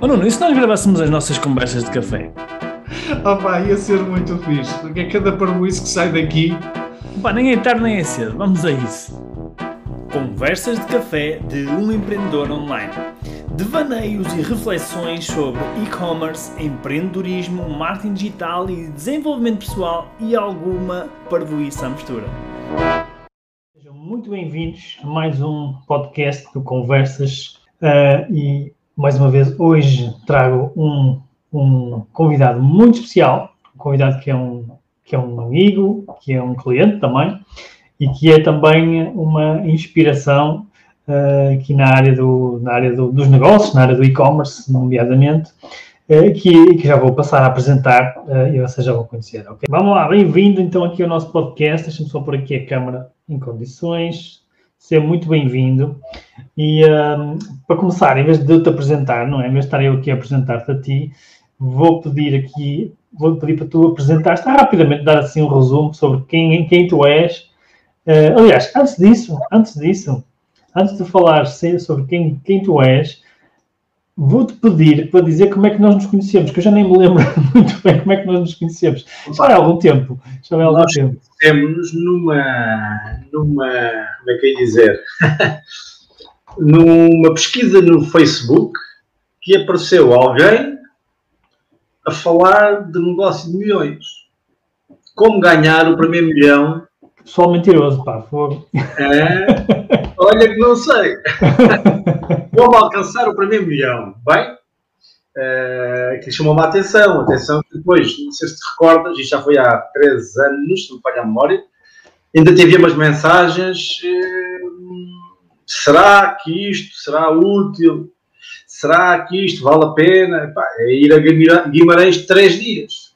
Oh Nuno, e se nós gravássemos as nossas conversas de café? Oh pá, ia ser muito fixe, porque é cada parboice que sai daqui. Pá, nem é tarde nem é cedo, vamos a isso. Conversas de café de um empreendedor online. Devaneios e reflexões sobre e-commerce, empreendedorismo, marketing digital e desenvolvimento pessoal e alguma parvoíça à mistura. Sejam muito bem-vindos a mais um podcast do Conversas uh, e mais uma vez, hoje trago um, um convidado muito especial, um convidado que é um, que é um amigo, que é um cliente também, e que é também uma inspiração uh, aqui na área, do, na área do, dos negócios, na área do e-commerce, nomeadamente, uh, que, que, já vou passar a apresentar uh, e vocês já vão conhecer. Vamos lá, bem-vindo então aqui ao nosso podcast. Deixa-me só pôr aqui a câmera em condições. Seja muito bem-vindo. E um, para começar, em vez de te apresentar, não é? Em vez de estar eu aqui a apresentar-te a ti, vou pedir aqui, vou pedir para tu apresentares rapidamente, dar assim um resumo sobre quem, quem tu és. Uh, aliás, antes disso, antes disso, antes de falar sobre quem, quem tu és, vou-te pedir para dizer como é que nós nos conhecemos, que eu já nem me lembro muito bem como é que nós nos conhecemos. Já há algum tempo. Já há algum nós tempo. Conhecemos numa, numa, como é que eu ia dizer, numa pesquisa no Facebook que apareceu alguém a falar de negócio de milhões. Como ganhar o primeiro milhão. Pessoal mentiroso, pá, fogo. É, olha que não sei. Como alcançar o primeiro milhão? Bem, uh, que chamou-me a atenção. Atenção que depois, não sei se te recordas, isto já foi há 13 anos, se me falha a memória, ainda te enviei umas mensagens. Uh, será que isto será útil? Será que isto vale a pena? Pá, é ir a Guimarães três dias.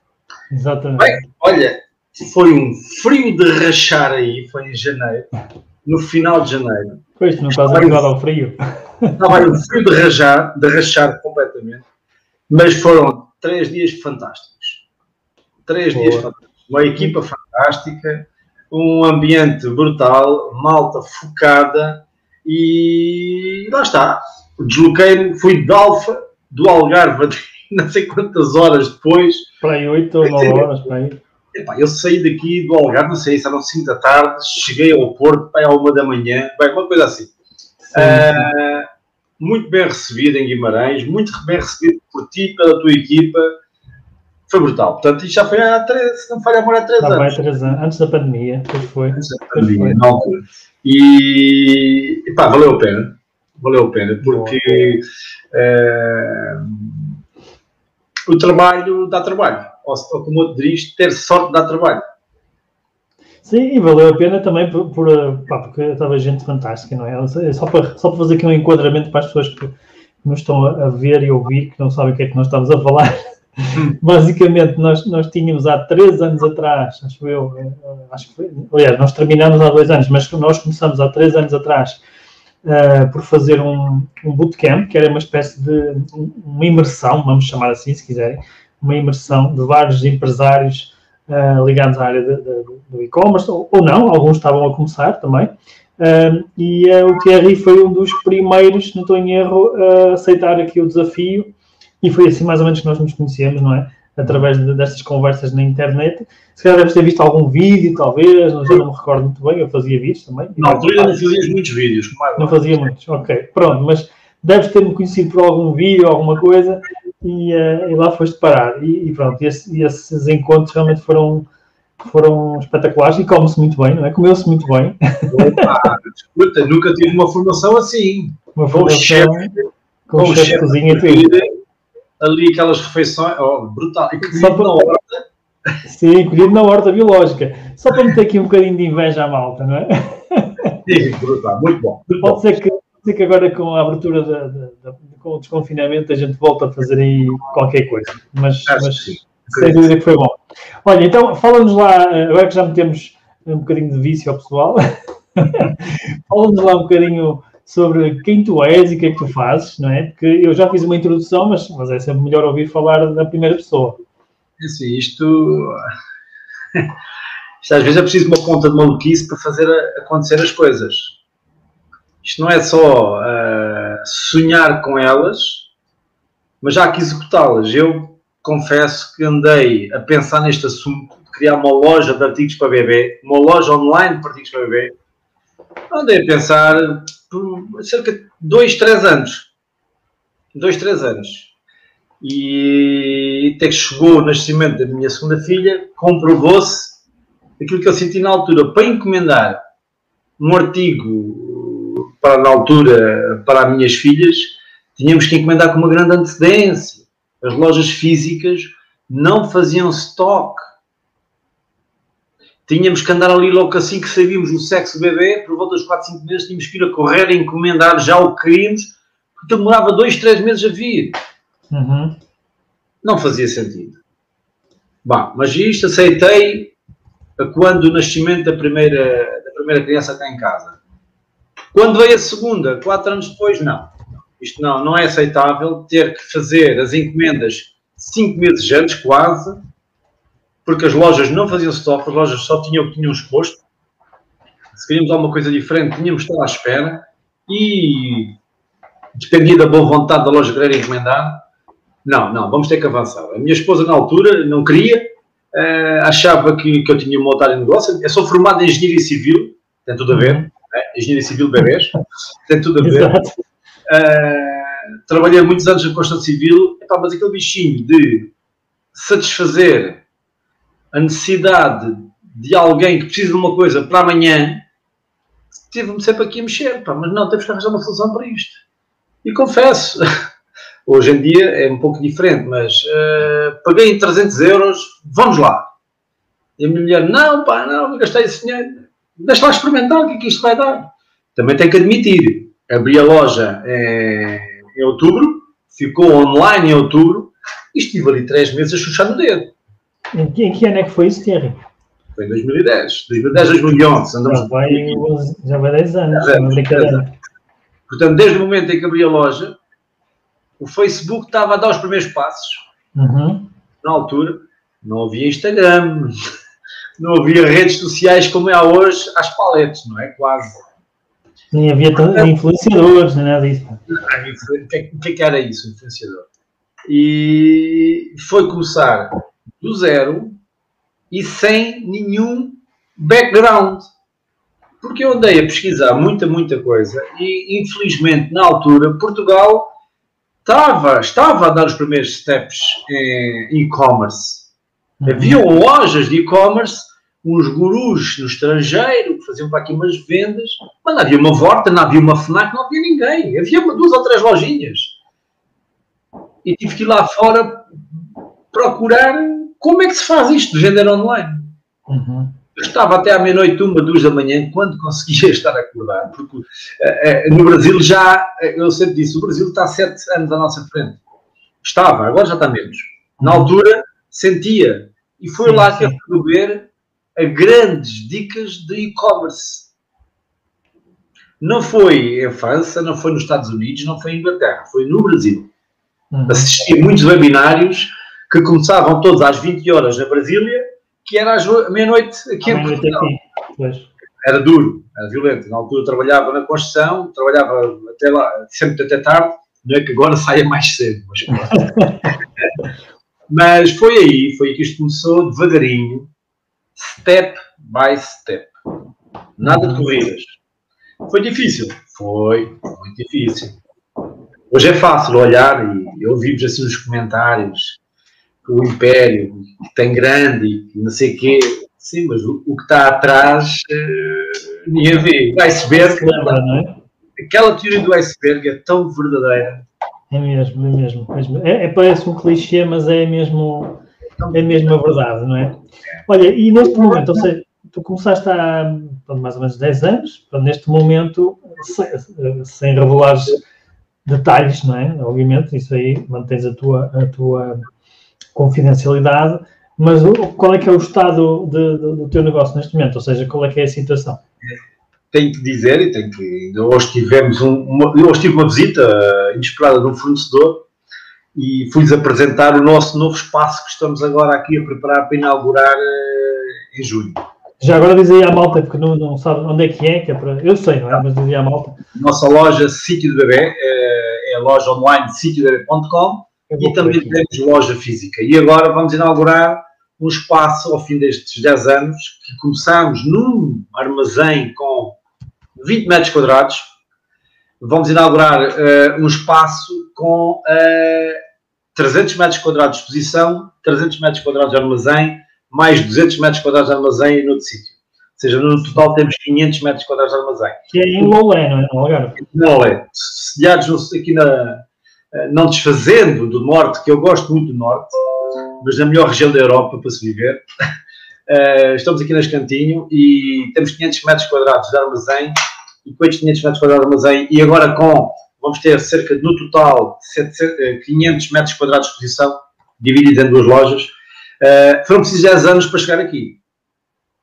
Exatamente. Bem, olha, foi um frio de rachar aí, foi em janeiro, no final de janeiro. Pois, não estás habituado ao frio. Estava aí um frio de rachar, de rachar completamente, mas foram três dias fantásticos. Três Boa. dias fantásticos. Uma equipa fantástica, um ambiente brutal, malta focada e lá está. Desloquei-me, fui de Alfa, do Algarve, não sei quantas horas depois. Para aí 8 ou 9 horas, para aí. Epá, eu saí daqui do Algarve, não sei se eram 5 da tarde, cheguei ao Porto, bem, à 1 da manhã, bem, uma coisa assim. Sim, uh, muito bem recebido em Guimarães, muito bem recebido por ti, pela tua equipa. Foi brutal. Portanto, isto já foi há 3, não falha amor há 3 anos. Vai 3 anos, antes da pandemia, depois foi. Antes da pandemia. E, e pá, valeu a pena. Valeu a pena, porque uh, o trabalho dá trabalho ou, ou como outro diz, ter sorte dá trabalho. Sim, e valeu a pena também por, por pá, porque estava gente fantástica, não é? é? Só para, só para fazer aqui um enquadramento para as pessoas que nos estão a ver e ouvir, que não sabem o que é que nós estamos a falar. Hum. Basicamente, nós, nós tínhamos há três anos atrás, acho eu, eh, acho que foi, aliás, nós terminamos há dois anos, mas nós começamos há três anos atrás uh, por fazer um, um bootcamp, que era uma espécie de uma imersão, vamos chamar assim, se quiserem, uma imersão de vários empresários uh, ligados à área de, de, do e-commerce, ou, ou, não, alguns estavam a começar também. Uh, e uh, o Thierry foi um dos primeiros, não estou em erro, a aceitar aqui o desafio, e foi assim mais ou menos que nós nos conhecemos, não é? Através de, destas conversas na internet. Se calhar deves ter visto algum vídeo, talvez, não, já não me recordo muito bem, eu fazia vídeos também. Na altura não fazias muitos vídeos, como é Não fazia muitos, ok. Pronto, mas deves ter-me conhecido por algum vídeo, alguma coisa, e, uh, e lá foste parar. E, e pronto, esse, esses encontros realmente foram, foram espetaculares e come-se muito bem, não é? Comeu-se muito bem. Opa, escuta, nunca tive uma formação assim. Uma formação com o chefe de cozinha e Ali aquelas refeições, oh, brutal. E Só para... na horta. Sim, colhido na horta biológica. Só para meter aqui um bocadinho de inveja à malta, não é? Sim, brutal, muito bom. Muito Pode bom. ser que ser que agora com a abertura da, da, da, com o desconfinamento a gente volta a fazer aí qualquer coisa. Mas, mas sem dúvida que foi bom. Olha, então fala-nos lá, agora que já metemos um bocadinho de vício ao pessoal, fala-nos lá um bocadinho sobre quem tu és e o que é que tu fazes, não é? Porque eu já fiz uma introdução, mas, mas é sempre melhor ouvir falar da primeira pessoa. É assim, isto, isto às vezes é preciso uma conta de maluquice para fazer acontecer as coisas isto não é só uh, sonhar com elas, mas já que executá-las. Eu confesso que andei a pensar neste assunto, criar uma loja de artigos para bebê, uma loja online de artigos para bebê. Andei a pensar por cerca de dois, três anos. Dois, três anos. E até que chegou o nascimento da minha segunda filha, comprovou-se aquilo que eu senti na altura. Para encomendar um artigo para na altura para as minhas filhas, tínhamos que encomendar com uma grande antecedência. As lojas físicas não faziam stock. Tínhamos que andar ali logo assim que sabíamos o sexo do bebê, por volta dos 4, 5 meses, tínhamos que ir a correr a encomendar já o que queríamos, porque demorava 2, 3 meses a vir. Uhum. Não fazia sentido. Bom, mas isto aceitei quando o nascimento da primeira, da primeira criança cá em casa. Quando veio a segunda, quatro anos depois, não. Isto não, não é aceitável ter que fazer as encomendas cinco meses antes, quase, porque as lojas não faziam stock, as lojas só tinham o que tinham exposto. Se queríamos alguma coisa diferente, tínhamos de estar à espera e dependia da boa vontade da loja querer encomendar. Não, não, vamos ter que avançar. A minha esposa, na altura, não queria, uh, achava que, que eu tinha uma otário de negócio. Eu sou formado em engenharia civil, tem tudo a ver, né? engenharia civil bebês, tem tudo a ver. Uh, trabalhei muitos anos na construção civil, epá, mas aquele bichinho de satisfazer a necessidade de alguém que precisa de uma coisa para amanhã, tive-me sempre aqui a mexer, pá, mas não, temos que arranjar uma solução para isto. E confesso, hoje em dia é um pouco diferente, mas uh, paguei em 300 euros, vamos lá. E a minha mulher, não, pá, não, gastei esse dinheiro, deixa lá experimentar o que é que isto vai dar. Também tenho que admitir, abri a loja em, em outubro, ficou online em outubro e estive ali três meses a chuchar no dedo. Em que, em que ano é que foi isso, Thierry? Foi em 2010. 2010, 2011. Andamos já, vai, já vai 10 anos, é, brincadeira. Portanto, desde o momento em que abri a loja, o Facebook estava a dar os primeiros passos. Uhum. Na altura, não havia Instagram, não havia redes sociais como é hoje, às paletes, não é? Quase. Nem havia influenciadores, nem nada disso. O que, é, que era isso, influenciador? E foi começar do zero e sem nenhum background. Porque eu andei a pesquisar muita, muita coisa e, infelizmente, na altura, Portugal estava, estava a dar os primeiros steps em e-commerce. Uhum. Havia lojas de e-commerce uns gurus no estrangeiro que faziam para aqui umas vendas, mas não havia uma Vorta, não havia uma FNAC, não havia ninguém. Havia duas ou três lojinhas. E tive que ir lá fora procurar como é que se faz isto de vender online. Uhum. Eu estava até à meia-noite, uma, duas da manhã, quando conseguia estar acordado, porque uh, uh, no Brasil já, eu sempre disse, o Brasil está sete anos à nossa frente. Estava, agora já está menos. Na altura, sentia. E foi sim, lá que eu fui ver a grandes dicas de e-commerce. Não foi em França, não foi nos Estados Unidos, não foi em Inglaterra, foi no Brasil. Uhum. Assisti a muitos webinários que começavam todos às 20 horas na Brasília, que era às meia-noite aqui em Portugal. Aqui. Era duro, era violento. Na altura trabalhava na construção, trabalhava até lá, sempre até tarde, não é que agora saia mais cedo, mas, mas foi aí, foi que isto começou devagarinho, step by step. Nada de corridas. Foi difícil? Foi, muito difícil. Hoje é fácil olhar e ouvimos assim nos comentários que o Império que tem grande e não sei o quê. Sim, mas o, o, que está atrás uh, ninguém vê. O iceberg, lembra, não é? aquela teoria do iceberg é tão verdadeira. É mesmo, é mesmo. É, é, parece um clichê, mas é mesmo, é mesmo a verdade, não é? Olha, e neste momento, ou seja, tu começaste há mais ou menos 10 anos, neste momento, sem, sem revelar detalhes, não é? Obviamente, isso aí mantens a tua, a tua confidencialidade, mas qual é que é o estado de, de, do teu negócio neste momento? Ou seja, qual é que é a situação? Tenho que dizer, e tenho que. Hoje tivemos um, uma, hoje tive uma visita inesperada de um fornecedor e fui-lhes apresentar o nosso novo espaço que estamos agora aqui a preparar para inaugurar uh, em junho. Já agora dizia à malta, porque não, não sabe onde é que é, que é para... eu sei, não é? Mas dizia à malta. Nossa loja Sítio do Bebê, uh, é a loja online sitiodebê.com, e também temos loja física. E agora vamos inaugurar um espaço ao fim destes 10 anos que começamos num armazém com 20 metros quadrados. Vamos inaugurar uh, um espaço com uh, eh, 300 metros quadrados de exposição, 300 metros quadrados de armazém, mais 200 metros quadrados de armazém no outro sítio. Ou seja, no total temos 500 metros quadrados de armazém. Que é em Lolé, não é? No Algarve. Lolé. Sediados aqui na, eh, não desfazendo do norte, que eu gosto muito do norte, mas na melhor região da Europa para se viver. Estamos aqui nas Cantinho e temos 500 metros quadrados de armazém e estes 500 metros quadrados de armazém e agora com, vamos ter cerca de, no total, 700, 500 eh, metros quadrados de exposição, divididos em duas lojas. Uh, foram precisos 10 anos para chegar aqui.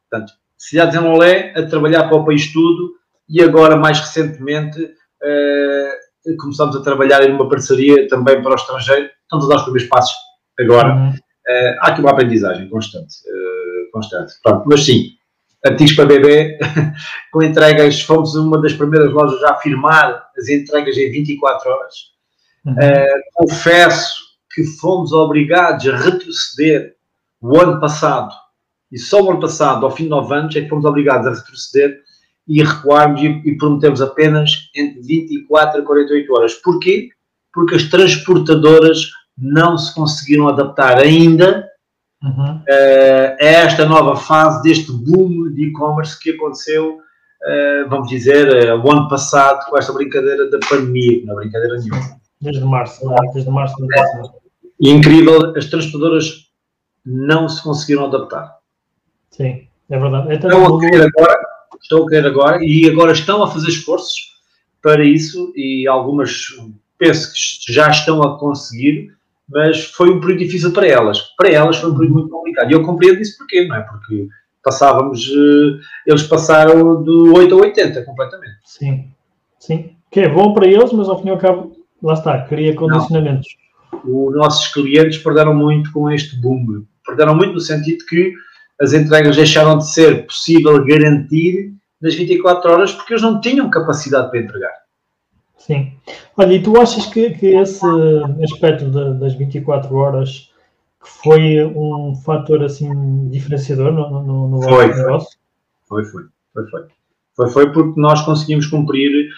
Portanto, cidades em Lolé, a trabalhar para o país tudo e agora, mais recentemente, uh, começamos a trabalhar em uma parceria também para o estrangeiro. Estamos a dar os primeiros passos agora. Uhum. Uh, há aqui uma aprendizagem constante. Constante. Pronto, mas sim, artigos para bebê, com entregas, fomos uma das primeiras lojas a afirmar as entregas em 24 horas. Uhum. Uh, confesso que fomos obrigados a retroceder o ano passado, e só o ano passado, ao fim de 9 anos, é que fomos obrigados a retroceder e recuarmos e, e prometemos apenas entre 24 a 48 horas. Porquê? Porque as transportadoras não se conseguiram adaptar ainda uhum. uh, a esta nova fase deste boom de e-commerce que aconteceu, uh, vamos dizer, uh, o ano passado com esta brincadeira da pandemia, não é brincadeira nenhuma. Desde março, não é? Desde março do é. E incrível, as transportadoras não se conseguiram adaptar. Sim, é verdade. Então, estão a querer agora, estão a querer agora e agora estão a fazer esforços para isso e algumas penso que já estão a conseguir mas foi um período difícil para elas. Para elas foi um período muito complicado. E eu compreendo isso porquê, não é? Porque passávamos, eh, eles passaram do 8 a 80 completamente. Sim, sim. Que é bom para eles, mas ao fim e ao cabo, lá está, cria condicionamentos. Os nossos clientes perderam muito com este boom. Perderam muito no sentido que as entregas deixaram de ser possível garantir nas 24 horas porque eles não tinham capacidade para entregar. Sim. Olha, e tu achas que, que esse aspecto de, das 24 horas que foi um fator assim diferenciador no, no, no foi, negócio? Foi, foi, foi, foi. Foi, foi porque nós conseguimos cumprir.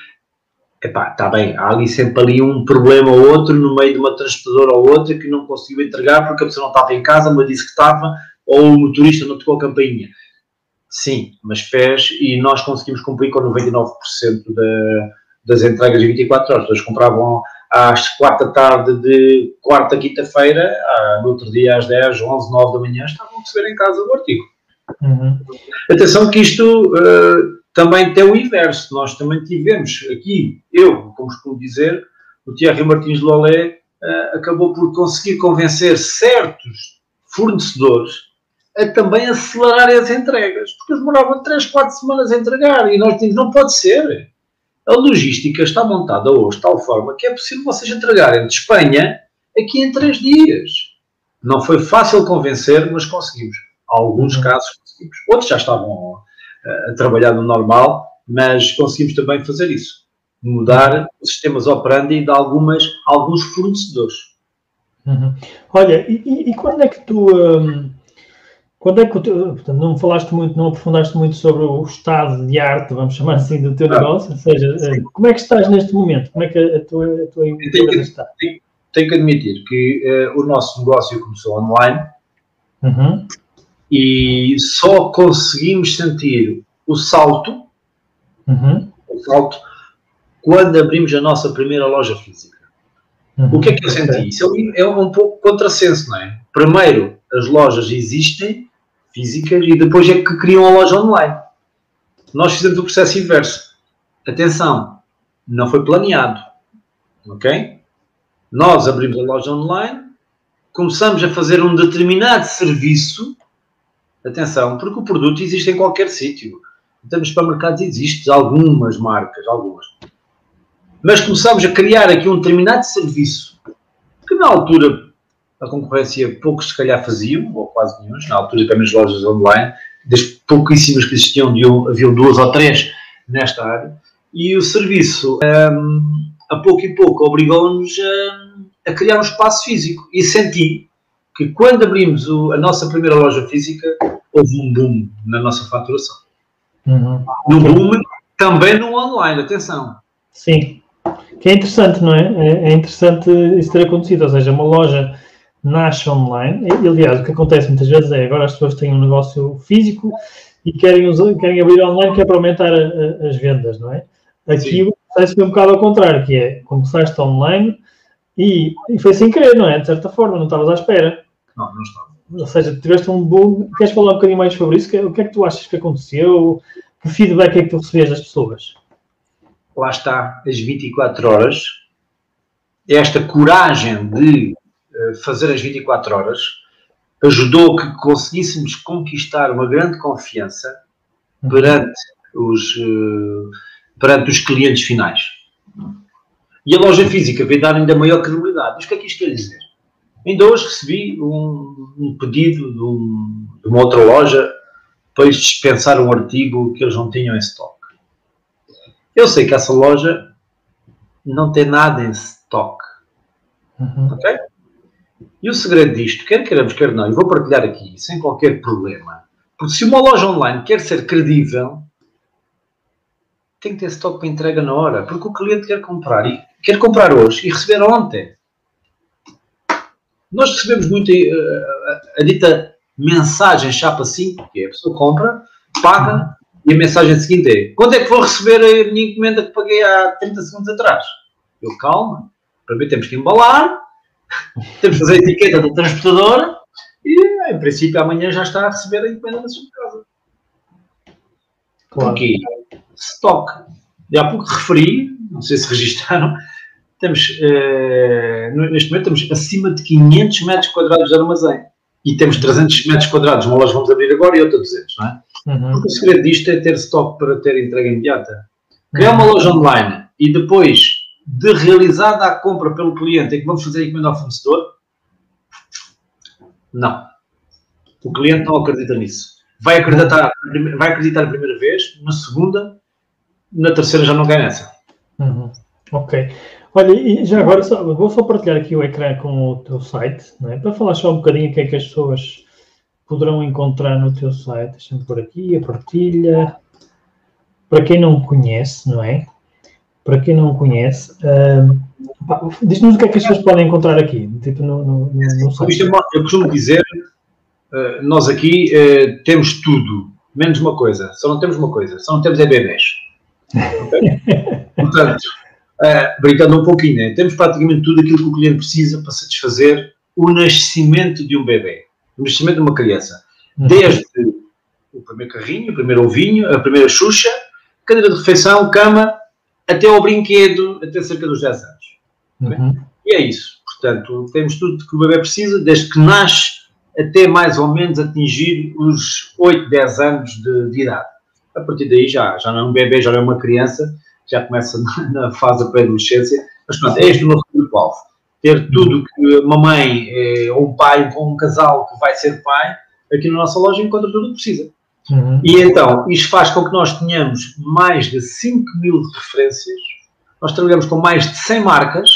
Epá, está bem, há ali sempre ali um problema ou outro no meio de uma transportadora ou outra que não conseguiu entregar porque a pessoa não estava em casa, mas disse que estava, ou o motorista não tocou a campainha. Sim, mas fez e nós conseguimos cumprir com 99% da das entregas de 24 horas. Eles compravam às 4 da tarde de quarta, quinta-feira, no outro dia às 10, 11, 9 da manhã, estavam a receber em casa o artigo. Uhum. Atenção que isto uh, também tem o inverso. Nós também tivemos aqui, eu, como costumo dizer, o Thierry Martins Lolé uh, acabou por conseguir convencer certos fornecedores a também acelerarem as entregas, porque eles demoravam 3, 4 semanas a entregar e nós dizemos, não pode ser. A logística está montada hoje de tal forma que é possível vocês entregarem de Espanha aqui em três dias. Não foi fácil convencer, mas conseguimos. Alguns uhum. casos conseguimos. Outros já estavam uh, a trabalhar no normal, mas conseguimos também fazer isso. Mudar os sistemas operandi de algumas, alguns fornecedores. Uhum. Olha, e, e, quando é que tu. Um quando é que portanto, não falaste muito, não aprofundaste muito sobre o estado de arte, vamos chamar assim, do teu ah, negócio? Ou seja, sim. como é que estás neste momento? Como é que a tua, a tua empresa está? Tenho, tenho, que admitir que uh, o nosso negócio começou online uhum. e só conseguimos sentir o salto, uhum. o salto quando abrimos a nossa primeira loja física. Uhum. O que é que eu senti? Isso é um pouco contrassenso, não é? Primeiro, as lojas existem físicas e depois é que criam a loja online. Nós fizemos o processo inverso. Atenção, não foi planeado. Ok? Nós abrimos a loja online, começamos a fazer um determinado serviço. Atenção, porque o produto existe em qualquer sítio. Então, nos supermercados existe algumas marcas, algumas. Mas começamos a criar aqui um determinado serviço que na altura a concorrência poucos se calhar faziam, ou quase nenhum, na altura também as lojas online, das pouquíssimas que existiam, haviam duas ou três nesta área, e o serviço, um, a pouco e pouco, obrigou-nos a criar um espaço físico e senti que quando abrimos o, a nossa primeira loja física, houve um boom na nossa faturação. Uhum. No boom, também no online, atenção. Sim, que é interessante, não é? É, é interessante isso ter acontecido, ou seja, uma loja nasce online, e, aliás, o que acontece muitas vezes é agora as pessoas têm um negócio físico e querem, usar, querem abrir online que é para aumentar a, a, as vendas, não é? Aqui o processo foi um bocado ao contrário, que é começaste online e, e foi sem querer, não é? De certa forma, não estavas à espera. Não, não estava. Ou seja, tiveste um boom. Queres falar um bocadinho mais sobre isso? O que é que tu achas que aconteceu? Que feedback é que tu recebias das pessoas? Lá está, as 24 horas. Esta coragem de fazer as 24 horas ajudou que conseguíssemos conquistar uma grande confiança perante os, eh, perante os clientes finais. E a loja física veio dar ainda maior credibilidade. Mas o que é que isto quer dizer? Ainda hoje recebi um, um pedido de, um, de, uma outra loja para eles dispensar um artigo que eles não tinham em stock. Eu sei que essa loja não tem nada em stock. Uhum. Ok? E o segredo disto, quer queiramos, quer não, e vou partilhar aqui, sem qualquer problema, porque se uma loja online quer ser credível, tem que ter stock para entrega na hora, porque o cliente quer comprar e quer comprar hoje e receber ontem. Nós recebemos muito uh, a, a, dita mensagem chapa 5, que é a pessoa compra, paga e a mensagem seguinte é: quando é que vou receber a minha encomenda que paguei há 30 segundos atrás? Eu, calma, primeiro temos que embalar, temos que fazer a etiqueta do transportador e, em princípio, amanhã já está a receber a encomenda na sua casa. Claro. Stock. E há pouco referi, não sei se registaram, temos, eh, neste momento temos acima de 500 metros quadrados de armazém. E temos 300 metros quadrados, uma loja vamos abrir agora e outra 200, não é? Uhum. Porque o segredo disto é ter stock para ter entrega imediata. Criar uma loja online e depois de realizada a compra pelo cliente, é que vamos fazer a encomenda ao fornecedor? Não. O cliente não acredita nisso. Vai acreditar, vai acreditar a primeira vez, na segunda, na terceira já não ganha essa. Uhum. Ok. Olha, e já agora só, vou só partilhar aqui o ecrã com o teu site, é? para falar só um bocadinho o que é que as pessoas poderão encontrar no teu site. Deixa-me por aqui, a partilha. Para quem não conhece, não é? Para quem não conhece, uh, diz-nos o que é que as pessoas podem encontrar aqui, tipo no, no, no site. Eu costumo dizer, uh, nós aqui uh, temos tudo, menos uma coisa, só não temos uma coisa, só não temos é bebês. Okay? Portanto, uh, brincando um pouquinho, né? temos praticamente tudo aquilo que o cliente precisa para satisfazer o nascimento de um bebê, o nascimento de uma criança. Uhum. Desde o primeiro carrinho, o primeiro ovinho, a primeira xuxa, cadeira de refeição, cama, até ao brinquedo, até cerca dos 10 anos. Uhum. E é isso. Portanto, temos tudo que o bebê precisa, desde que nasce até mais ou menos atingir os 8, 10 anos de, de idade. A partir daí já, já não é um bebê, já não é uma criança, já começa na, na fase da pré-adolescência. Mas pronto, é este o nosso público-alvo. Ter tudo que uma mãe eh, ou um pai ou um casal que vai ser pai, aqui na nossa loja encontra tudo o que precisa. Uhum. E então, isto faz com que nós tenhamos mais de 5 mil referências, nós trabalhamos com mais de 100 marcas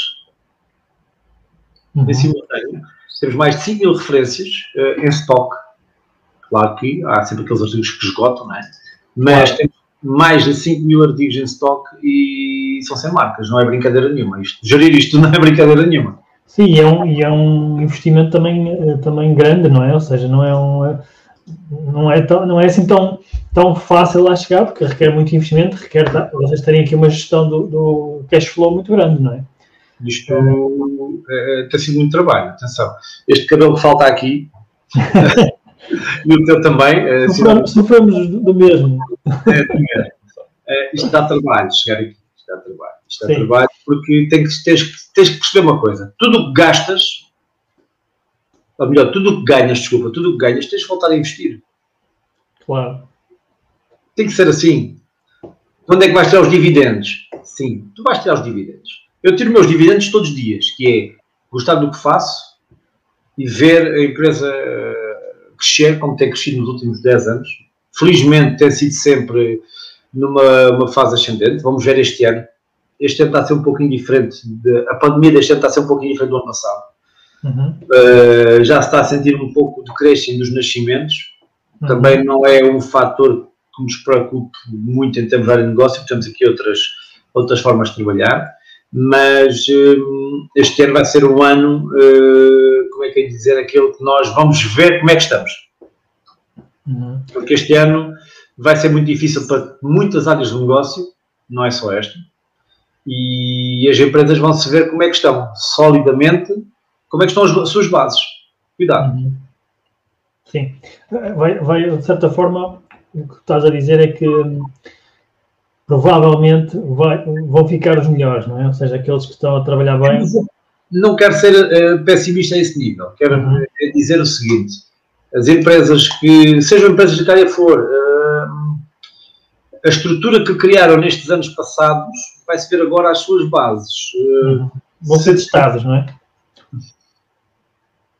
uhum. em simultâneo, temos mais de 5 mil referências uh, em stock. Claro que há sempre aqueles artigos que esgotam, não é? Mas claro. temos mais de 5 mil artigos em stock e são 100 marcas, não é brincadeira nenhuma. Isto, gerir isto não é brincadeira nenhuma. Sim, e é um, e é um investimento também, eh, também grande, não é? Ou seja, não é um é não é, tão, não é assim tão, tão fácil lá chegar, porque requer muito investimento, requer vocês terem aqui uma gestão do, do cash flow muito grande, não é? Isto é, é, tem sido muito trabalho, atenção. Este cabelo que falta aqui, e o teu também. É, sofremos, sofremos do mesmo. É, do mesmo. É, isto dá trabalho, chegar aqui. Isto dá trabalho. Isto dá Sim. trabalho porque tem que, tens, tens que perceber uma coisa: tudo o que gastas ou melhor, tudo o que ganhas, desculpa, tudo o que ganhas, tens de voltar a investir. Claro. Tem que ser assim. Quando é que vais tirar os dividendos? Sim, tu vais tirar os dividendos. Eu tiro meus dividendos todos os dias, que é gostar do que faço e ver a empresa eh, crescer como tem crescido nos últimos 10 anos. Felizmente tem sido sempre numa fase ascendente. Vamos ver este ano. este ano está a ser um pouquinho diferente, de, a pandemia deste ano está a ser um pouquinho diferente do ano passado. Uhum. Uh, já se está a sentir um pouco de crescimento dos nascimentos, uhum. também não é um fator que nos preocupe muito em termos de negócio, temos aqui outras, outras formas de trabalhar, mas uh, este ano vai ser um ano, uh, como é que é dizer, aquele que nós vamos ver como é que estamos. Uhum. Porque este ano vai ser muito difícil para muitas áreas de negócio, não é só esta, e as empresas vão se ver como é que estão, solidamente, como é que estão as, suas bases. Cuidado. Uhum. Sim. Vai, vai, de certa forma, o que estás a dizer é que provavelmente vai, vão ficar os melhores, não é? Ou seja, aqueles que estão a trabalhar bem. Não quero ser uh, pessimista a esse nível. Quero uhum. dizer o seguinte: as empresas que, sejam empresas de que área for, uh, a estrutura que criaram nestes anos passados vai-se ver agora as suas bases. Uh, Vão ser testadas, não é?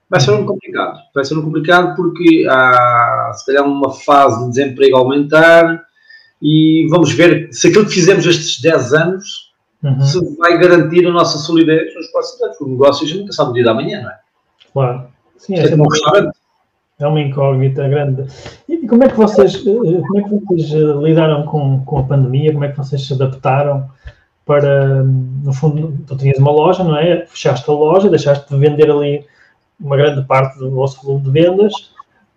Vai ser um complicado. Vai ser um complicado porque há, se calhar, uma fase de desemprego a aumentar e vamos ver se aquilo que fizemos estes 10 anos uhum. se vai garantir a nossa solidez nos próximos anos. O negócio gente nunca sabe o dia da manhã, não é? Claro. Sim, é, é um restaurante. É uma incógnita grande. E como é que vocês, eh, como é que vocês eh, lidaram com, com a pandemia? Como é que vocês se adaptaram para, no fundo, tu tinhas uma loja, não é? Fechaste a loja, deixaste de vender ali uma grande parte do vosso volume de vendas.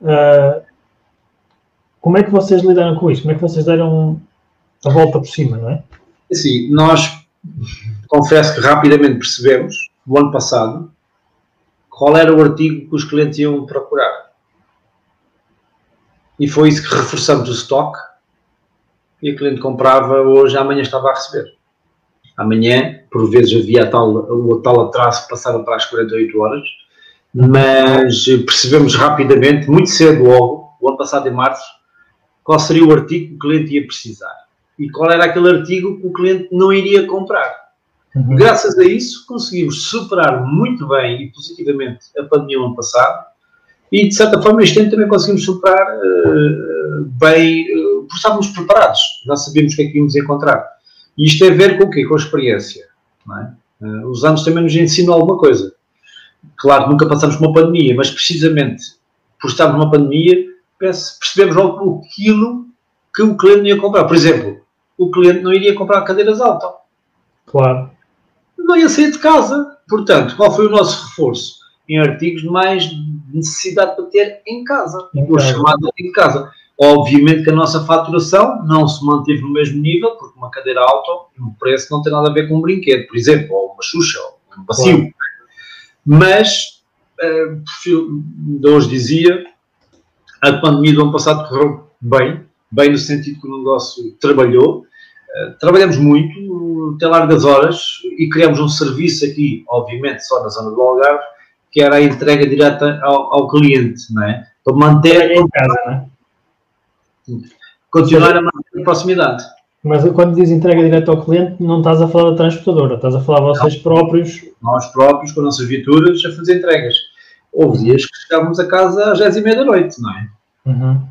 Uh, como é que vocês lidaram com isso? Como é que vocês deram a volta por cima, não é? Sim, nós, confesso que rapidamente percebemos, no ano passado, qual era o artigo que os clientes iam procurar. E foi isso que reforçamos o estoque. E o cliente comprava hoje, amanhã estava a receber. Amanhã, por vezes, havia tal, o tal atraso que passava para as 48 horas, mas percebemos rapidamente, muito cedo logo, o ano passado em março, qual seria o artigo que o cliente ia precisar e qual era aquele artigo que o cliente não iria comprar. Uhum. Graças a isso, conseguimos superar muito bem e positivamente a pandemia no ano passado e, de certa forma, este ano também conseguimos superar uh, bem, uh, porque estávamos preparados, já sabíamos o que é que íamos encontrar. E isto tem a ver com o quê? Com a experiência. É? Uh, os anos também nos ensinam alguma coisa. Claro, nunca passamos por uma pandemia, mas precisamente por estarmos numa pandemia, percebemos logo aquilo que o cliente não ia comprar. Por exemplo, o cliente não iria comprar cadeiras altas. Claro. Não ia sair de casa. Portanto, qual foi o nosso reforço? Em artigos mais necessidade para ter em casa. Em o chamado artigo de casa. Obviamente que a nossa faturação não se manteve no mesmo nível, porque uma cadeira alta, o preço não tem nada a ver com um brinquedo, por exemplo, ou uma xuxa, ou um bacio. Claro. Mas, uh, hoje dizia, a pandemia do ano passado correu bem, bem no sentido que o negócio trabalhou. Uh, trabalhamos muito, até largas horas, e criamos um serviço aqui, obviamente só na zona do Algarve, que era a entrega direta ao, ao cliente, não é? Para manter em casa, não é? Continuar a manter a proximidade. Mas quando diz entrega direta ao cliente, não estás a falar da transportadora, estás a falar vocês não. próprios. Nós próprios, com as nossas viaturas, a fazer entregas. Houve dias que chegávamos a casa às 10 e meia da noite, não é? Uhum.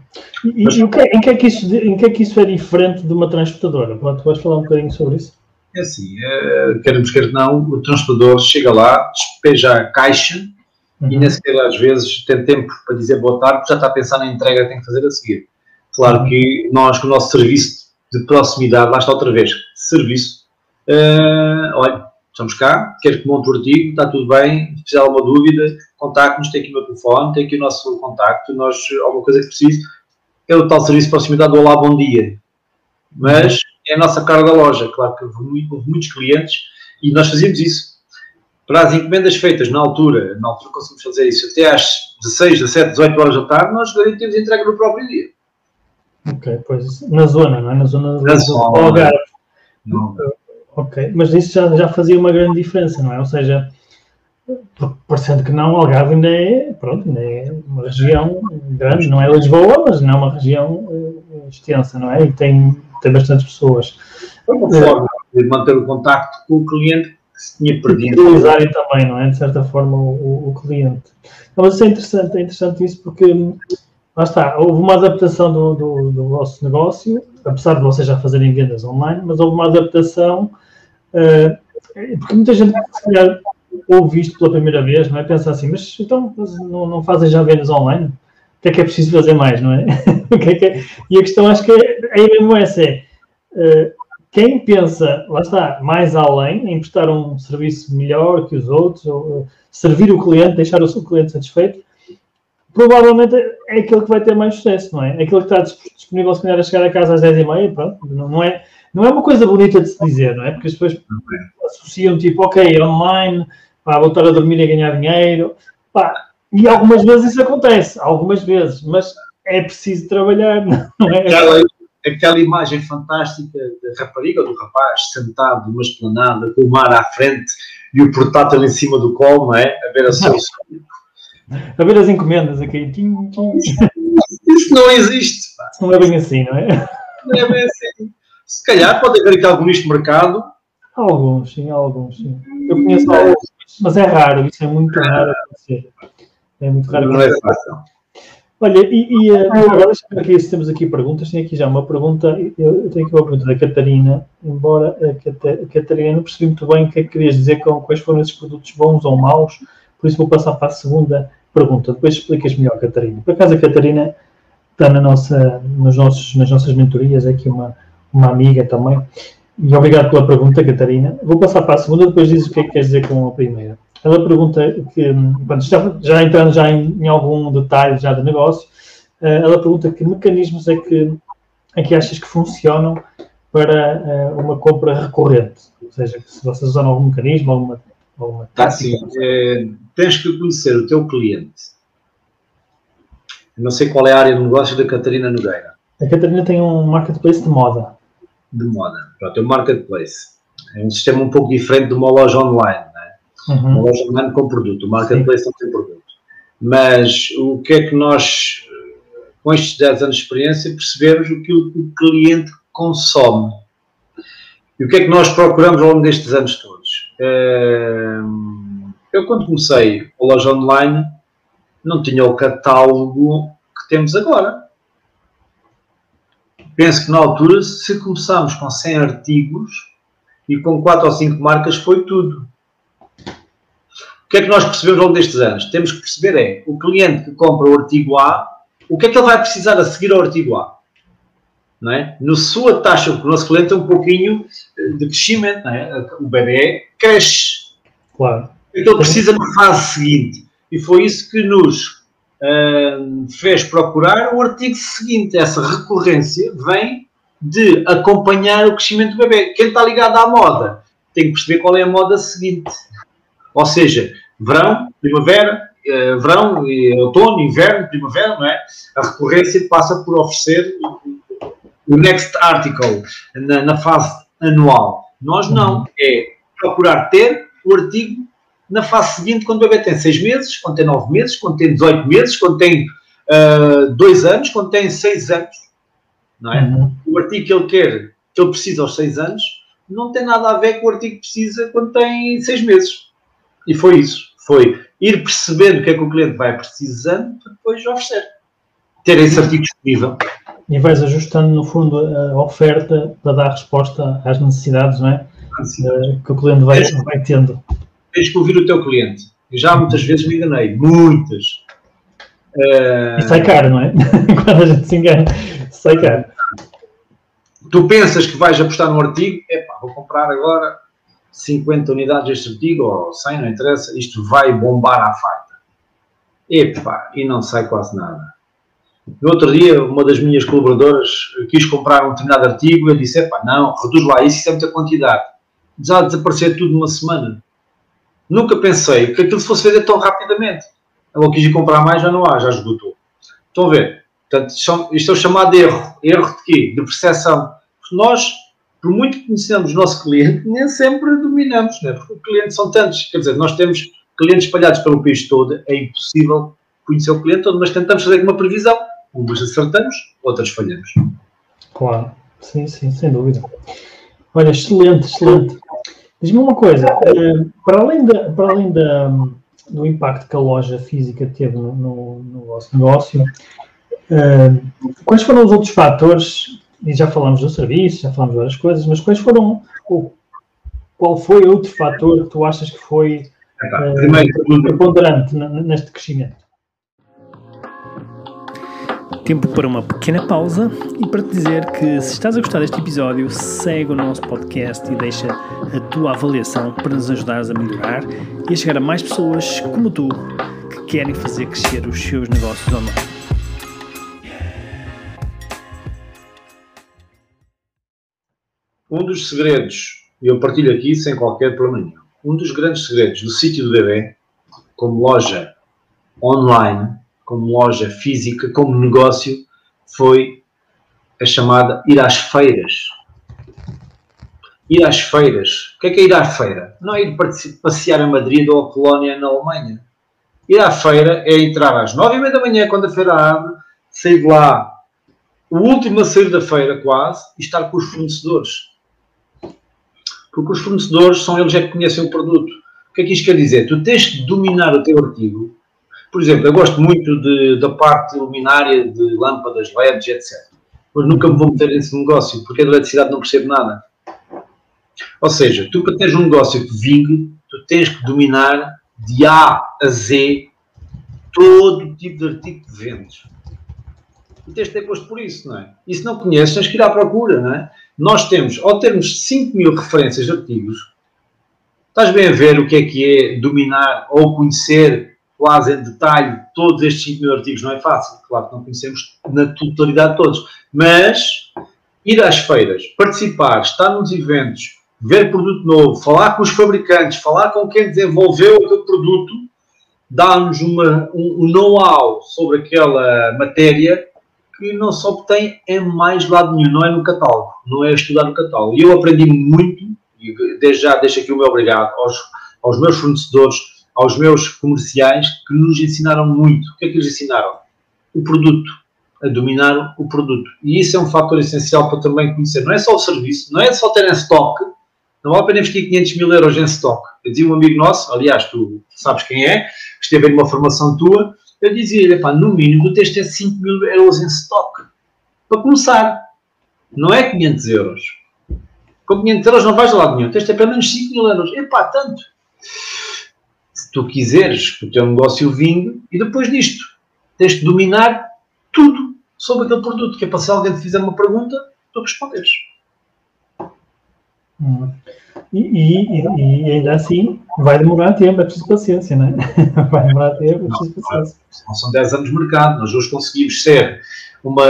E, Mas, e o que, é, em, que é que isso, em que é que isso é diferente de uma transportadora? Pode, podes falar um bocadinho sobre isso? É assim, é, queremos quer não, o transportador chega lá, despeja a caixa uhum. e nem sequer às vezes tem tempo para dizer boa tarde, já está a pensar na entrega que tem que fazer a seguir. Claro uhum. que nós, com o nosso serviço de proximidade, lá está outra vez, serviço. Uh, olha, estamos cá, quero que monte o artigo, está tudo bem, se de alguma dúvida, contacte-nos, tem aqui o meu telefone, tem aqui o nosso contacto, nós, alguma coisa que precise, é o tal serviço de proximidade Olá, bom dia. Mas é a nossa cara da loja, claro que houve, houve muitos clientes e nós fazíamos isso. Para as encomendas feitas na altura, na altura conseguimos fazer isso até às 16, 17, 18 horas da tarde, nós garantimos entrega no próprio dia. Ok, pois na zona, não é? Na zona na do zona, Algarve. Não. Ok, mas isso já, já fazia uma grande diferença, não é? Ou seja, parecendo que não, Algarve ainda é, pronto, ainda é uma região grande, não é Lisboa, mas não é uma região uh, extensa, não é? E tem, tem bastantes pessoas. É uma forma de manter o contacto com o cliente que se tinha perdido. Utilizarem também, não é? De certa forma, o, o, o cliente. Mas isso é interessante, é interessante isso porque lá está, houve uma adaptação do, do, do vosso negócio, apesar de vocês já fazerem vendas online, mas houve uma adaptação Uh, porque muita gente, se calhar, ouve isto pela primeira vez, não é? Pensa assim, mas então não, não fazem já vendas online? O que é que é preciso fazer mais, não é? que é que é? E a questão acho que é, é mesmo essa, é uh, quem pensa, lá está, mais além, em prestar um serviço melhor que os outros, ou, uh, servir o cliente, deixar o seu cliente satisfeito, provavelmente é aquele que vai ter mais sucesso, não é? Aquele que está disponível se calhar a chegar a casa às 10h30, pronto, não é, não é uma coisa bonita de se dizer, não é? Porque as pessoas associam tipo, ok, online, pá, voltar a dormir e ganhar dinheiro, pá, e algumas vezes isso acontece, algumas vezes, mas é preciso trabalhar, não é? Aquela, aquela imagem fantástica da rapariga ou do rapaz sentado numa esplanada com o mar à frente e o portátil em cima do colo, não é? A ver a sua a ver as encomendas aqui. Tim. Isso não existe. Pá. Não é bem assim, não é? Não é bem assim. Se calhar pode haver aqui algum nicho de mercado. Alguns, sim, alguns, sim. Eu conheço alguns, mas é raro, isso é muito raro acontecer. É muito raro Não é fácil. Olha, e, e uh, agora aqui, se temos aqui perguntas, tem aqui já uma pergunta, eu tenho aqui uma pergunta da Catarina, embora a, Catarina não percebi muito bem o que é que querias dizer com quais foram esses produtos bons ou maus, por isso vou passar para a segunda pergunta. Depois explicas melhor, Catarina. Por acaso a Catarina está na nossa, nos nossos, nas nossas mentorias, é aqui uma, uma amiga também. E obrigado pela pergunta, Catarina. Vou passar para a segunda, depois dizes o que é que queres dizer com a primeira. Ela pergunta que, bom, já, já, entrando já em, em, algum detalhe já do negócio, uh, ela pergunta que mecanismos é que, é que achas que funcionam para uh, uma compra recorrente? Ou seja, se vocês usam algum mecanismo, alguma, alguma tá, sim. É, tens que conhecer o teu cliente. Não sei qual é a área de negócio da Catarina Nogueira. A Catarina tem um marketplace de moda. De moda. Pronto, é um marketplace. É um sistema um pouco diferente de uma loja online. Né? Uhum. Uma loja online com produto. O marketplace Sim. não tem produto. Mas o que é que nós, com estes 10 anos de experiência, percebemos o que o cliente consome. E o que é que nós procuramos ao longo destes anos todos? Eu, quando comecei a loja online, não tinha o catálogo que temos agora. Penso que na altura, se começámos com 100 artigos e com 4 ou 5 marcas, foi tudo. O que é que nós percebemos ao longo destes anos? Temos que perceber é, o cliente que compra o artigo A, o que é que ele vai precisar a seguir ao artigo A? Não é? Na sua taxa, o nosso cliente tem um pouquinho de crescimento, não é? o bebê cresce. Claro. Então precisa na fase seguinte. E foi isso que nos uh, fez procurar o artigo seguinte. Essa recorrência vem de acompanhar o crescimento do bebê. Quem está ligado à moda tem que perceber qual é a moda seguinte. Ou seja, verão, primavera, uh, verão, outono, inverno, primavera, não é? A recorrência passa por oferecer o next article na, na fase anual. Nós não. Uhum. É procurar ter o artigo na fase seguinte, quando o bebê tem 6 meses, quando tem 9 meses, quando tem 18 meses, quando tem 2 uh, anos, quando tem 6 anos. Não é? Uhum. O artigo que ele quer, que ele precisa aos 6 anos, não tem nada a ver com o artigo que precisa quando tem 6 meses. E foi isso. Foi ir percebendo o que é que o cliente vai precisando para depois oferecer. Ter esse artigo disponível. E vais ajustando, no fundo, a oferta para dar resposta às necessidades, não é? Uh, que o cliente vai, vai tendo tens que ouvir o teu cliente. Eu já muitas vezes me enganei, muitas. Uh... E sai caro, não é? Quando a gente se engana, sai caro. Tu pensas que vais apostar num artigo, epá, vou comprar agora 50 unidades deste artigo, ou 100, não interessa, isto vai bombar à farta. Epá, e não sai quase nada. No outro dia, uma das minhas colaboradoras quis comprar um determinado artigo e eu disse, epá, não, reduz lá isso, isso é muita quantidade. Já desaparecer tudo numa semana. Nunca pensei que aquilo fosse vender tão rapidamente. Eu quis ir comprar mais, já não há, já esgotou. Estão a ver? Portanto, isto é o chamado erro. Erro de quê? De percepção. Porque nós, por muito que conhecemos o nosso cliente, nem sempre dominamos, né? porque clientes são tantos. Quer dizer, nós temos clientes espalhados pelo país todo, é impossível conhecer o cliente todo, mas tentamos fazer uma previsão. Umas acertamos, outras falhamos. Claro, sim, sim, sem dúvida. Olha, excelente, excelente. Diz-me uma coisa, eh, para além, da, para além da, do impacto que a loja física teve no, no, no vosso negócio, eh, quais foram os outros fatores? E já falamos do serviço, já falamos de várias coisas, mas quais foram, qual foi outro fator que tu achas que foi uh, primeiro, preponderante neste crescimento? Tempo para uma pequena pausa e para te dizer que se estás a gostar deste episódio, segue o nosso podcast e deixa a tua avaliação para nos ajudares a melhorar e a chegar a mais pessoas como tu que querem fazer crescer os seus negócios online. Um dos segredos, e eu partilho aqui sem qualquer problema nenhum, um dos grandes segredos do sítio do bebê, como loja online, como loja física, como negócio, foi a chamada ir às feiras. Ir às feiras. O que é que é ir à feira? Não é ir passear a Madrid ou a Colónia na Alemanha. Ir à feira é entrar às nove e meia da manhã, quando a feira abre, sair de lá, o último a sair da feira quase, e estar com os fornecedores. Porque os fornecedores são eles é que conhecem o produto. O que é que isto quer dizer? Tu tens que dominar o teu artigo por exemplo, eu gosto muito de, da parte luminária de lâmpadas, LEDs, etc. Mas nunca me vou meter nesse negócio, porque a eletricidade não percebo nada. Ou seja, tu para teres um negócio que vingue, tu tens que dominar de A a Z todo tipo de artigo que vendes. E tens de ter posto por isso, não é? E se não conheces, tens que ir à procura, não é? Nós temos, ao termos 5 mil referências de artigos, estás bem a ver o que é que é dominar ou conhecer quase em detalhe todos estes 5 mil artigos não é fácil, claro que não conhecemos na totalidade todos, mas ir às feiras, participar, estar nos eventos, ver produto novo, falar com os fabricantes, falar com quem desenvolveu aquele produto, dá-nos um, um know-how sobre aquela matéria que não só obtém em mais lado nenhum, não é no catálogo, não é estudar no catálogo. E eu aprendi muito, e desde já deixo aqui o meu obrigado aos, aos meus fornecedores, aos meus comerciais que nos ensinaram muito. O que é que eles ensinaram? O produto, a dominar o produto. E isso é um fator essencial para também conhecer. Não é só o serviço, não é só ter em stock, não vale a pena investir 500 mil euros em stock. Eu dizia um amigo nosso, aliás, tu sabes quem é, esteve numa formação tua, eu dizia-lhe, no mínimo, tens de ter 5 mil euros em stock. Para começar. Não é 500 euros. Com 500 euros não vais a lado nenhum. Tens de ter pelo menos 5 mil euros. Epá, tanto se tu quiseres que o teu negócio vingue, e depois disto, tens de dominar tudo sobre aquele produto, que é para se alguém te fizer uma pergunta, tu responderes. Hum. E, e, e, ainda assim vai demorar tempo, é preciso paciência, não é? Vai demorar tempo, é preciso paciência. Não, são 10 anos de mercado, nós hoje conseguimos ser uma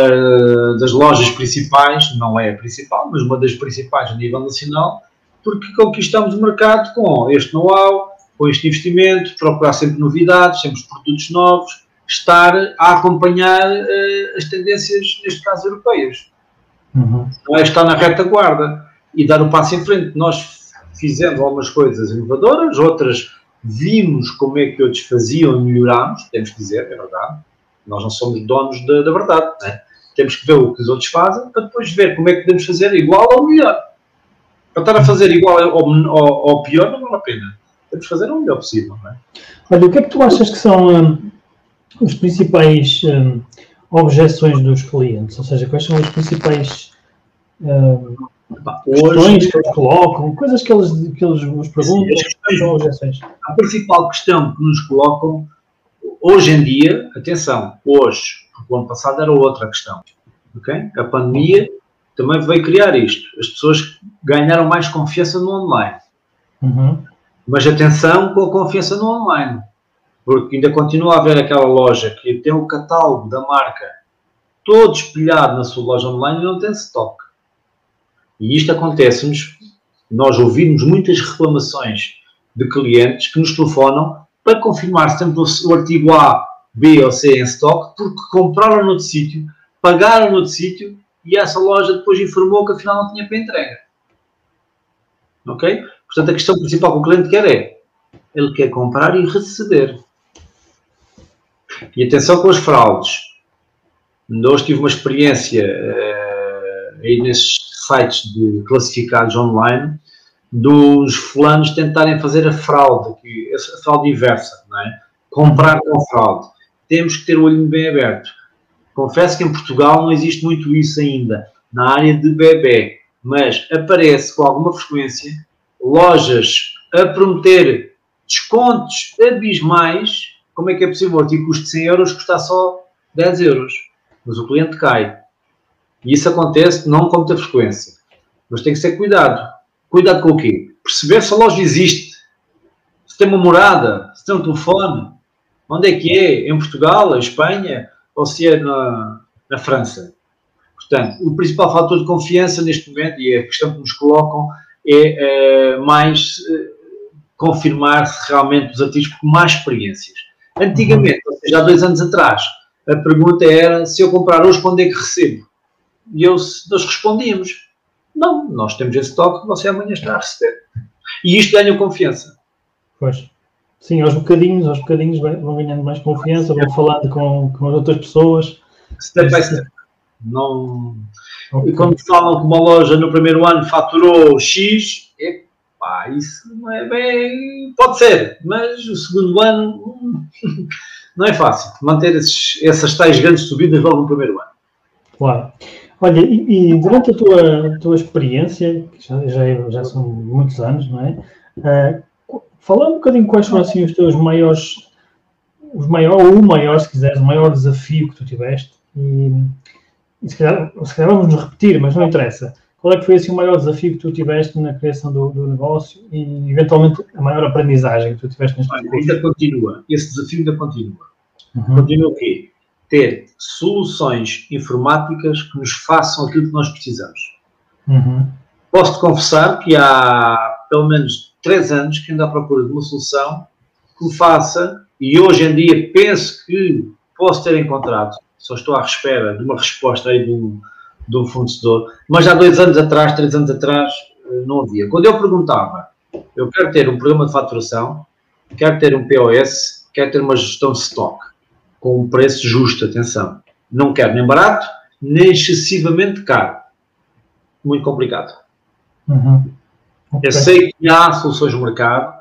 das lojas principais, não é a principal, mas uma das principais a nível nacional, porque conquistamos o mercado com este know-how, com este investimento, procurar sempre novidades, sempre produtos novos, estar a acompanhar uh, as tendências, neste caso, europeias. Uhum. Não é estar na retaguarda e dar um passo em frente. Nós fizemos algumas coisas inovadoras, outras vimos como é que outros faziam e melhorámos, temos que dizer, é verdade. Nós não somos donos da, da verdade, né? temos que ver o que os outros fazem para depois ver como é que podemos fazer igual ou melhor. Para estar a fazer igual ou, ou, ou pior não vale a pena temos que fazer o melhor possível. Não é? Olha, o que é que tu achas que são um, os principais um, objeções dos clientes? Ou seja, quais são as principais um, questões que eles colocam, coisas que eles, que eles nos perguntam? Sim, são objeções? A principal questão que nos colocam hoje em dia, atenção, hoje, porque o ano passado era outra questão. Okay? A pandemia também veio criar isto. As pessoas ganharam mais confiança no online. Uhum. Mas atenção com a confiança no online, porque ainda continua a haver aquela loja que tem o catálogo da marca todo espelhado na sua loja online e não tem stock. E isto acontece-nos, nós ouvimos muitas reclamações de clientes que nos telefonam para confirmar se temos o artigo A, B ou C em stock, porque compraram noutro sítio, pagaram noutro sítio e essa loja depois informou que afinal não tinha para entrega. Ok? Portanto, a questão principal que o cliente quer é ele quer comprar e receber. E atenção com as fraudes. Hoje tive uma experiência uh, aí nesses sites de classificados online dos fulanos tentarem fazer a fraude, a fraude inversa, não é? comprar com fraude. Temos que ter o olho bem aberto. Confesso que em Portugal não existe muito isso ainda, na área de bebê, mas aparece com alguma frequência lojas a prometer descontos abismais, como é que é possível que custo de 100 euros custar só 10 euros? Mas o cliente cai. E isso acontece não com muita frequência. Mas tem que ser cuidado. Cuidado com o quê? Perceber se a loja existe. Se tem uma morada, se tem um telefone. Onde é que é? Em Portugal, em Espanha ou se é na, na França? Portanto, o principal fator de confiança neste momento, e é a questão que nos colocam, é, é mais é, confirmar se realmente os artigos com mais experiências. Antigamente, ou seja, há dois anos atrás, a pergunta era se eu comprar hoje, quando é que recebo? E eu, nós respondíamos, não, nós temos esse toque, você amanhã está a receber. E isto ganha confiança. Pois. Sim, aos bocadinhos, aos bocadinhos vão ganhando mais confiança, vão falando com, com outras pessoas. Step by step. Não... Okay. E quando falam que uma loja no primeiro ano faturou X, epá, isso não é bem. Pode ser, mas o segundo ano não é fácil. Manter esses, essas tais grandes subidas logo no primeiro ano. Claro. Olha, e, e durante a tua, tua experiência, que já, já, já, são muitos anos, não é? Uh, fala um bocadinho quais foram assim os teus maiores, os maior, ou o maior, se quiseres, o maior desafio que tu tiveste. E, e se, calhar, se calhar vamos nos repetir, mas não interessa. Qual é que foi assim, o maior desafio que tu tiveste na criação do, do negócio e, eventualmente, a maior aprendizagem que tu tiveste neste Olha, Ainda continua. Esse desafio ainda continua. Uhum. Continua o quê? ter soluções informáticas que nos façam aquilo que nós precisamos. Uhum. Posso-te confessar que há pelo menos três anos que ando à procura de uma solução que me faça, e hoje em dia penso que posso ter encontrado, só estou à espera de uma resposta aí de um, de um fornecedor, mas há dois anos atrás, três anos atrás, eh, não havia. Quando eu perguntava, eu quero ter um programa de faturação, quero ter um POS, quero ter uma gestão de stock com um preço justo, atenção. Não quero nem barato, nem excessivamente caro. Muito complicado. Uhum. Okay. Eu sei que há soluções no mercado,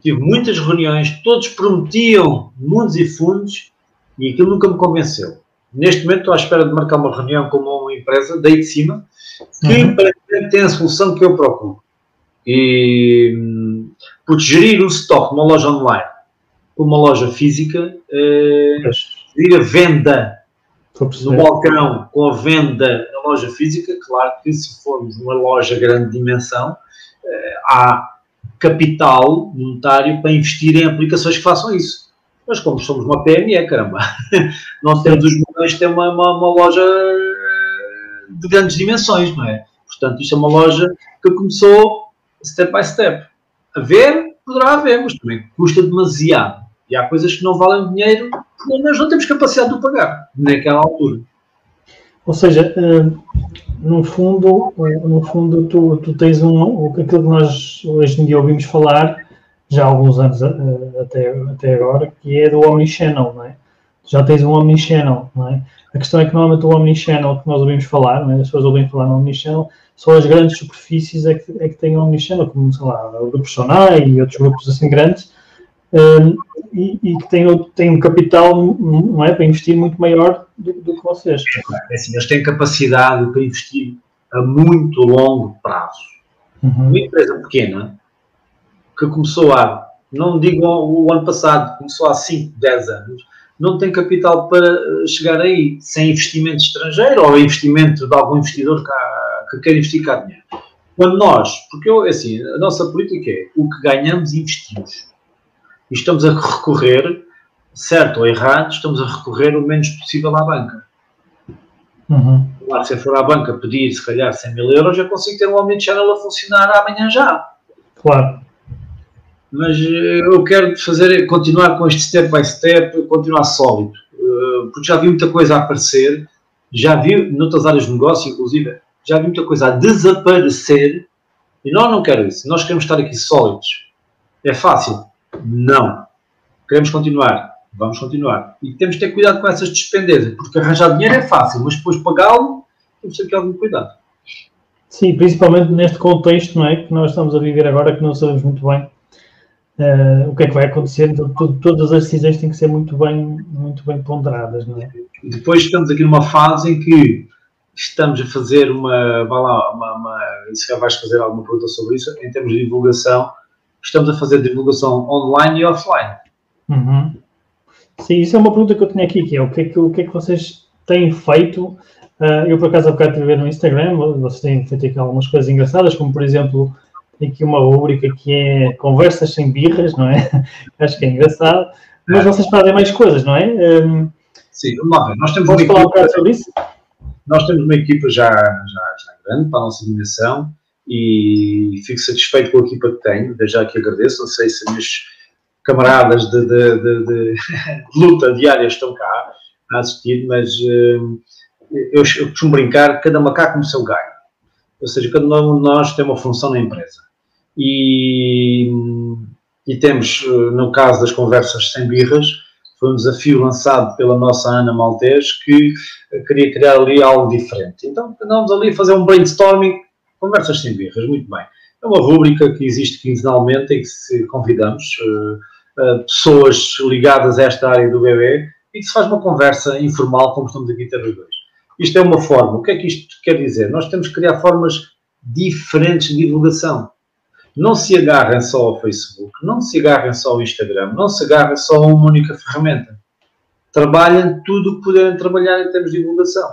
tive muitas reuniões, todos prometiam mundos e fundos e aquilo nunca me convenceu. Neste momento estou à espera de marcar uma reunião com uma empresa daí de cima que uhum. tem a solução que eu procuro. E hum, porque gerir um stock numa loja online uma loja física, eh, ir a venda no balcão com a venda na loja física, claro que se formos uma loja grande dimensão, eh, há capital monetário para investir em aplicações que façam isso. Mas como somos uma PME, caramba, não temos os milhões de ter uma, uma, uma, loja eh, de grandes dimensões, não é? Portanto, isto é uma loja que começou step by step. A ver, poderá haver, mas também custa demasiado. E há coisas que não valem dinheiro porque nós não temos capacidade de pagar naquela altura. Ou seja, eh, no fundo, eh, no fundo tu, tu tens um, aquilo que nós hoje em dia ouvimos falar, já há alguns anos eh, até, até agora, que é do Omnichannel, não é? Já tens um Omnichannel, não é? A questão é que normalmente o Omnichannel que nós ouvimos falar, não é? as pessoas ouvem falar no Omnichannel, só as grandes superfícies é que, é que têm Omnichannel, como, sei lá, o Grupo Sonai e outros grupos assim grandes, e, e, que tem, tem um capital não é, para investir muito maior do, do que vocês. É assim, eles têm capacidade para investir a muito longo prazo. Uhum. Uma empresa pequena que começou há, não digo o ano passado, começou há 5, 10 anos, não tem capital para eh, chegar aí, sem investimento estrangeiro ou investimento de algum investidor que, que quer investir cá dinheiro. Quando nós, porque eu, assim, a nossa política é o que ganhamos, investimos e estamos a recorrer, certo ou errado, estamos a recorrer o menos possível à banca. Uhum. Claro, se eu for à banca pedir, se calhar, 100 mil euros, já consigo ter um omnichannel a funcionar amanhã já. Claro. Mas eh, eu quero fazer, continuar com este step by step, continuar sólido. Eh, porque já vi muita coisa a aparecer, já vi, noutras áreas de negócio, inclusive, já vi muita coisa a desaparecer, e nós não quero isso. Nós queremos estar aqui sólidos. É fácil. Não. Queremos continuar. Vamos continuar. E temos que ter cuidado com essas despendências, porque arranjar dinheiro é fácil, mas depois pagá-lo, temos que ter algum cuidado. Sim, principalmente neste contexto não é, que nós estamos a viver agora, que não sabemos muito bem uh, o que é que vai acontecer. Então, todas as decisões têm que ser muito bem, muito bem ponderadas. Não é? Depois estamos aqui numa fase em que estamos a fazer uma, lá, uma, uma e se vais fazer alguma pergunta sobre isso, em termos de divulgação, estamos a fazer divulgação online e offline. Uhum. Sim, isso é uma pergunta que eu tinha aqui, que é o que é que, o que, é que vocês têm feito? Uh, eu, por acaso, há bocado estive a ver no Instagram, vocês têm feito aqui algumas coisas engraçadas, como, por exemplo, aqui uma rubrica que é Conversas Sem Birras, não é? Acho que é engraçado. Mas vocês fazem mais coisas, não é? Um, Sim, vamos lá ver. Nós temos Podes falar um bocado sobre isso? Nós temos uma equipa já, já, já grande para a nossa dimensão e fico satisfeito com a equipa que tenho, desde já que agradeço. Não sei se minhas camaradas de, de, de, de luta diária estão cá a assistir, mas uh, eu, eu costumo brincar, cada macaco no seu galho. Ou seja, cada um de nós tem uma função na empresa. E, e temos, eh, no caso das conversas sem birras, foi um desafio lançado pela nossa Ana Maltês que queria criar ali algo diferente. Então andamos ali a fazer um brainstorming, conversas sem birras, muito bem. É uma rúbrica que existe quinzenalmente em que convidamos uh, uh, pessoas ligadas a esta área do bebê e que se faz uma conversa informal, como estamos aqui ter os dois. Isto é uma forma. O que é que isto quer dizer? Nós temos que criar formas diferentes de divulgação. Não se agarrem só ao Facebook, não se agarrem só ao Instagram, não se agarrem só a uma única ferramenta. Trabalhem tudo o que puderem trabalhar em termos de divulgação.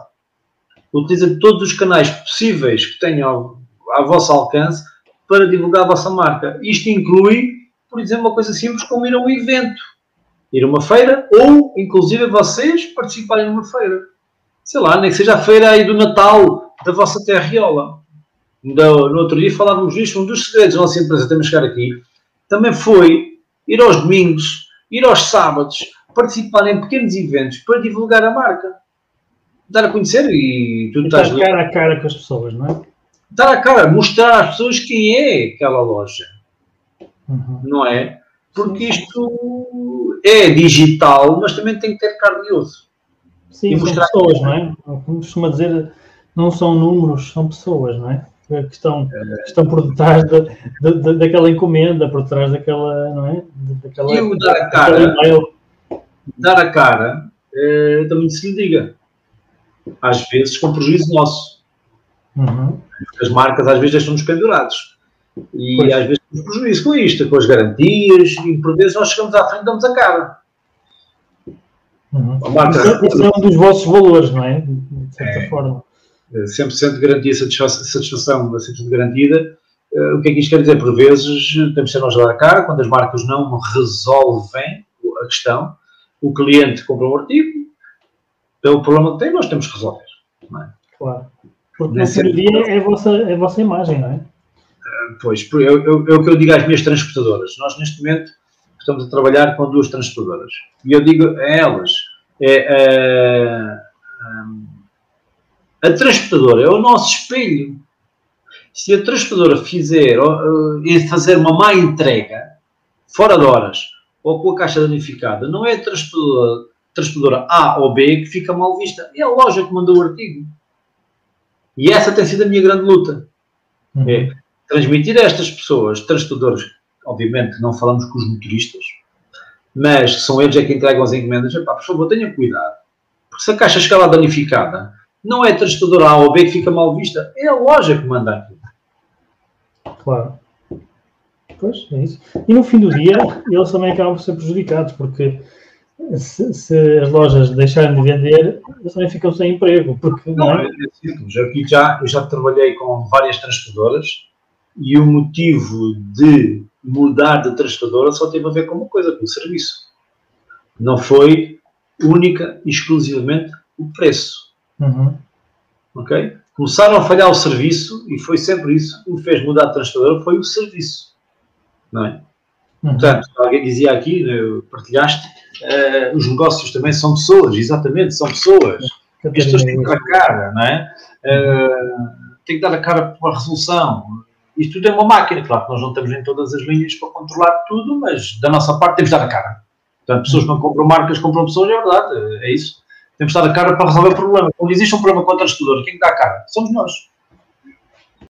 Utilizem todos os canais possíveis que tenham ao, ao vosso alcance para divulgar a vossa marca. Isto inclui, por exemplo, uma coisa simples como ir a um evento, ir a uma feira ou, inclusive, vocês participarem numa feira. Sei lá, nem que seja a feira aí do Natal da vossa terriola no, no outro dia falávamos disto, um dos segredos da nossa empresa, temos que chegar aqui, também foi ir aos domingos, ir aos sábados, participar em pequenos eventos para divulgar a marca. Dar a conhecer e tu estás cara a cara com as pessoas, não é? Dar a cara, mostrar às pessoas quem é aquela loja. Uhum. Não é? Porque isto é digital, mas também tem que ter carne e osso. Sim, e são pessoas, não é? Como costuma dizer, não são números, são pessoas, não é? Que estão, que estão por detrás da, da, daquela encomenda, por trás daquela, não é? Daquela, e o dar a cara, dar a cara, é, também se lhe diga. Às vezes com prejuízo nosso. Uhum. As marcas às vezes deixam-nos pendurados. E pois. às vezes temos prejuízo com isto, com as garantias, e por vezes nós chegamos à frente e damos a cara. Uhum. A marca... Isso é um dos vossos valores, não é? De certa é. forma. 100% de garantia, satisfação 100% garantida. Eh, o que é que isto quer dizer? Por vezes temos de ser nós dar a cara, quando as marcas não resolvem a questão, o cliente compra um artigo, pelo problema que tem, nós temos que resolver. É? Claro. Porque no fim do dia é a, vossa, é a vossa imagem, não é? Eh, pois, é, o que eu digo às minhas transportadoras. Nós, neste momento, estamos a trabalhar com duas transportadoras. E eu digo a elas, é, a transportadora é o nosso espelho. Se a transportadora fizer, uh, fazer uma má entrega, fora de horas, ou com a caixa danificada, não é a transportadora, transportadora A ou B que fica mal vista, é a loja que mandou o artigo. E essa tem sido a minha grande luta. Uhum. É transmitir a estas pessoas, transportadores, obviamente não falamos com os motoristas, mas são eles é que entregam as encomendas, epá, por favor, tenham cuidado. Porque se a caixa chegar lá danificada, não é a transportadora A ou B que fica mal vista, é a loja que manda aquilo. Claro. Pois, é isso. E no fim do dia, eles também acabam por ser prejudicados, porque se, se as lojas deixarem de vender, eles também ficam sem emprego. Porque, não, não é? é simples. Aqui já, eu já trabalhei com várias transportadoras e o motivo de mudar de transportadora só teve a ver com uma coisa, com o serviço. Não foi única e exclusivamente o preço. Uhum. Ok? Começaram a falhar o serviço e foi sempre isso que me fez mudar de transportadora, foi o serviço. Não é? Uhum. Portanto, alguém dizia aqui, né, partilhaste, uh, os negócios também são pessoas, exatamente, são pessoas. As pessoas têm que dar a cara, não é? Uh, têm que dar a cara para a resolução. Isto tudo é uma máquina, claro que nós não estamos em todas as linhas para controlar tudo, mas da nossa parte temos de dar a cara. Portanto, pessoas que não compram marcas, compram pessoas, é verdade, é isso. Temos de dar a cara para resolver o problema. Quando existe um problema com a transportadora, quem dá a cara? Somos nós.